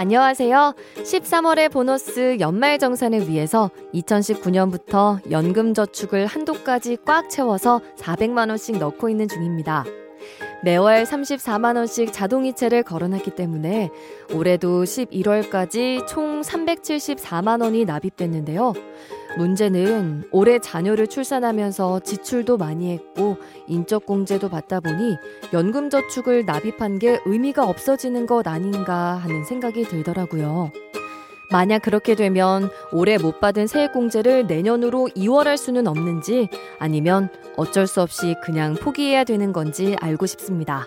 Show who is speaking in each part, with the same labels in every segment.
Speaker 1: 안녕하세요. 13월의 보너스 연말 정산을 위해서 2019년부터 연금 저축을 한도까지 꽉 채워서 400만 원씩 넣고 있는 중입니다. 매월 34만 원씩 자동이체를 걸어놨기 때문에 올해도 11월까지 총 374만 원이 납입됐는데요. 문제는 올해 자녀를 출산하면서 지출도 많이 했고 인적 공제도 받다 보니 연금 저축을 납입한 게 의미가 없어지는 것 아닌가 하는 생각이 들더라고요. 만약 그렇게 되면 올해 못 받은 세액 공제를 내년으로 이월할 수는 없는지 아니면 어쩔 수 없이 그냥 포기해야 되는 건지 알고 싶습니다.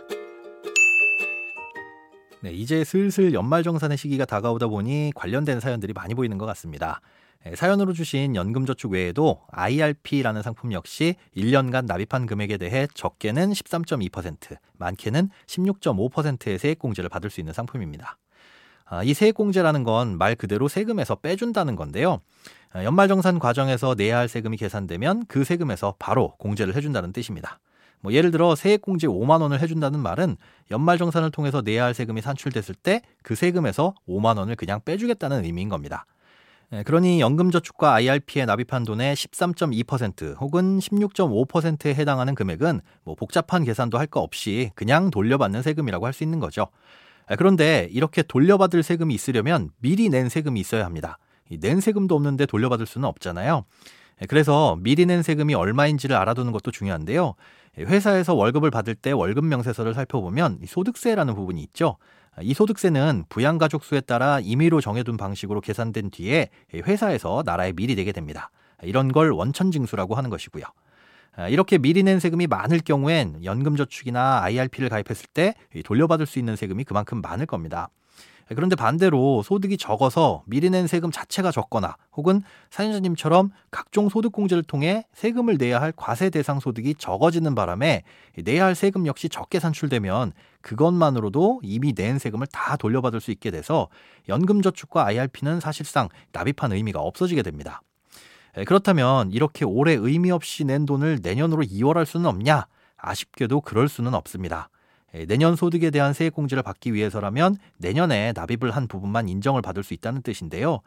Speaker 2: 네, 이제 슬슬 연말 정산의 시기가 다가오다 보니 관련된 사연들이 많이 보이는 것 같습니다. 네, 사연으로 주신 연금저축 외에도 IRP라는 상품 역시 1년간 납입한 금액에 대해 적게는 13.2%, 많게는 16.5%의 세액공제를 받을 수 있는 상품입니다. 아, 이 세액공제라는 건 말 그대로 세금에서 빼준다는 건데요. 아, 연말정산 과정에서 내야 할 세금이 계산되면 그 세금에서 바로 공제를 해준다는 뜻입니다. 뭐 예를 들어 세액공제 5만 원을 해준다는 말은 연말정산을 통해서 내야 할 세금이 산출됐을 때 그 세금에서 5만 원을 그냥 빼주겠다는 의미인 겁니다. 네, 그러니 연금저축과 IRP에 납입한 돈의 13.2% 혹은 16.5%에 해당하는 금액은 뭐 복잡한 계산도 할 거 없이 그냥 돌려받는 세금이라고 할 수 있는 거죠. 아, 그런데 이렇게 돌려받을 세금이 있으려면 미리 낸 세금이 있어야 합니다. 낸 세금도 없는데 돌려받을 수는 없잖아요. 예, 그래서 미리 낸 세금이 얼마인지를 알아두는 것도 중요한데요. 예, 회사에서 월급을 받을 때 월급 명세서를 살펴보면 소득세라는 부분이 있죠. 아, 이 소득세는 부양가족 수에 따라 임의로 정해둔 방식으로 계산된 뒤에 회사에서 나라에 미리 내게 됩니다. 이런 걸 원천징수라고 하는 것이고요. 아, 이렇게 미리 낸 세금이 많을 경우엔 연금저축이나 IRP를 가입했을 때 돌려받을 수 있는 세금이 그만큼 많을 겁니다. 그런데 반대로 소득이 적어서 미리 낸 세금 자체가 적거나 혹은 사연자님처럼 각종 소득공제를 통해 세금을 내야 할 과세 대상 소득이 적어지는 바람에 내야 할 세금 역시 적게 산출되면 그것만으로도 이미 낸 세금을 다 돌려받을 수 있게 돼서 연금저축과 IRP는 사실상 납입한 의미가 없어지게 됩니다. 그렇다면 이렇게 올해 의미 없이 낸 돈을 내년으로 이월할 수는 없냐? 아쉽게도 그럴 수는 없습니다. 내년 소득에 대한 세액 공제를 받기 위해서라면 내년에 납입을 한 부분만 인정을 받을 수 있다는 뜻인데요.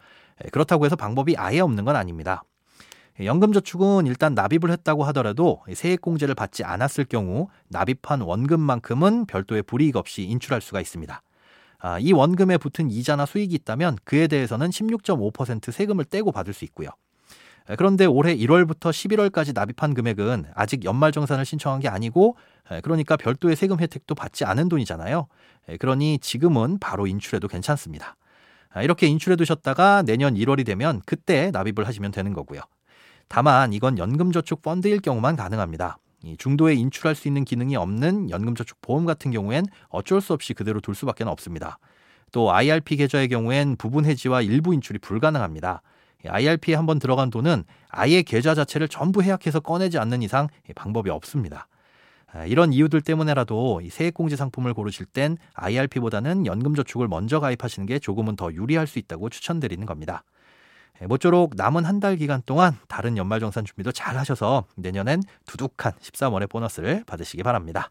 Speaker 2: 그렇다고 해서 방법이 아예 없는 건 아닙니다. 연금저축은 일단 납입을 했다고 하더라도 세액공제를 받지 않았을 경우 납입한 원금만큼은 별도의 불이익 없이 인출할 수가 있습니다. 아, 이 원금에 붙은 이자나 수익이 있다면 그에 대해서는 16.5% 세금을 떼고 받을 수 있고요. 그런데 올해 1월부터 11월까지 납입한 금액은 아직 연말정산을 신청한 게 아니고 그러니까 별도의 세금 혜택도 받지 않은 돈이잖아요. 그러니 지금은 바로 인출해도 괜찮습니다. 아, 이렇게 인출해 두셨다가 내년 1월이 되면 그때 납입을 하시면 되는 거고요. 다만 이건 연금저축 펀드일 경우만 가능합니다. 중도에 인출할 수 있는 기능이 없는 연금저축 보험 같은 경우엔 어쩔 수 없이 그대로 둘 수밖에 없습니다. 또 IRP 계좌의 경우엔 부분 해지와 일부 인출이 불가능합니다. IRP에 한번 들어간 돈은 아예 계좌 자체를 전부 해약해서 꺼내지 않는 이상 방법이 없습니다. 아, 이런 이유들 때문에라도 세액공제 상품을 고르실 땐 IRP보다는 연금저축을 먼저 가입하시는 게 조금은 더 유리할 수 있다고 추천드리는 겁니다. 모쪼록 남은 한 달 기간 동안 다른 연말정산 준비도 잘 하셔서 내년엔 두둑한 13월의 보너스를 받으시기 바랍니다.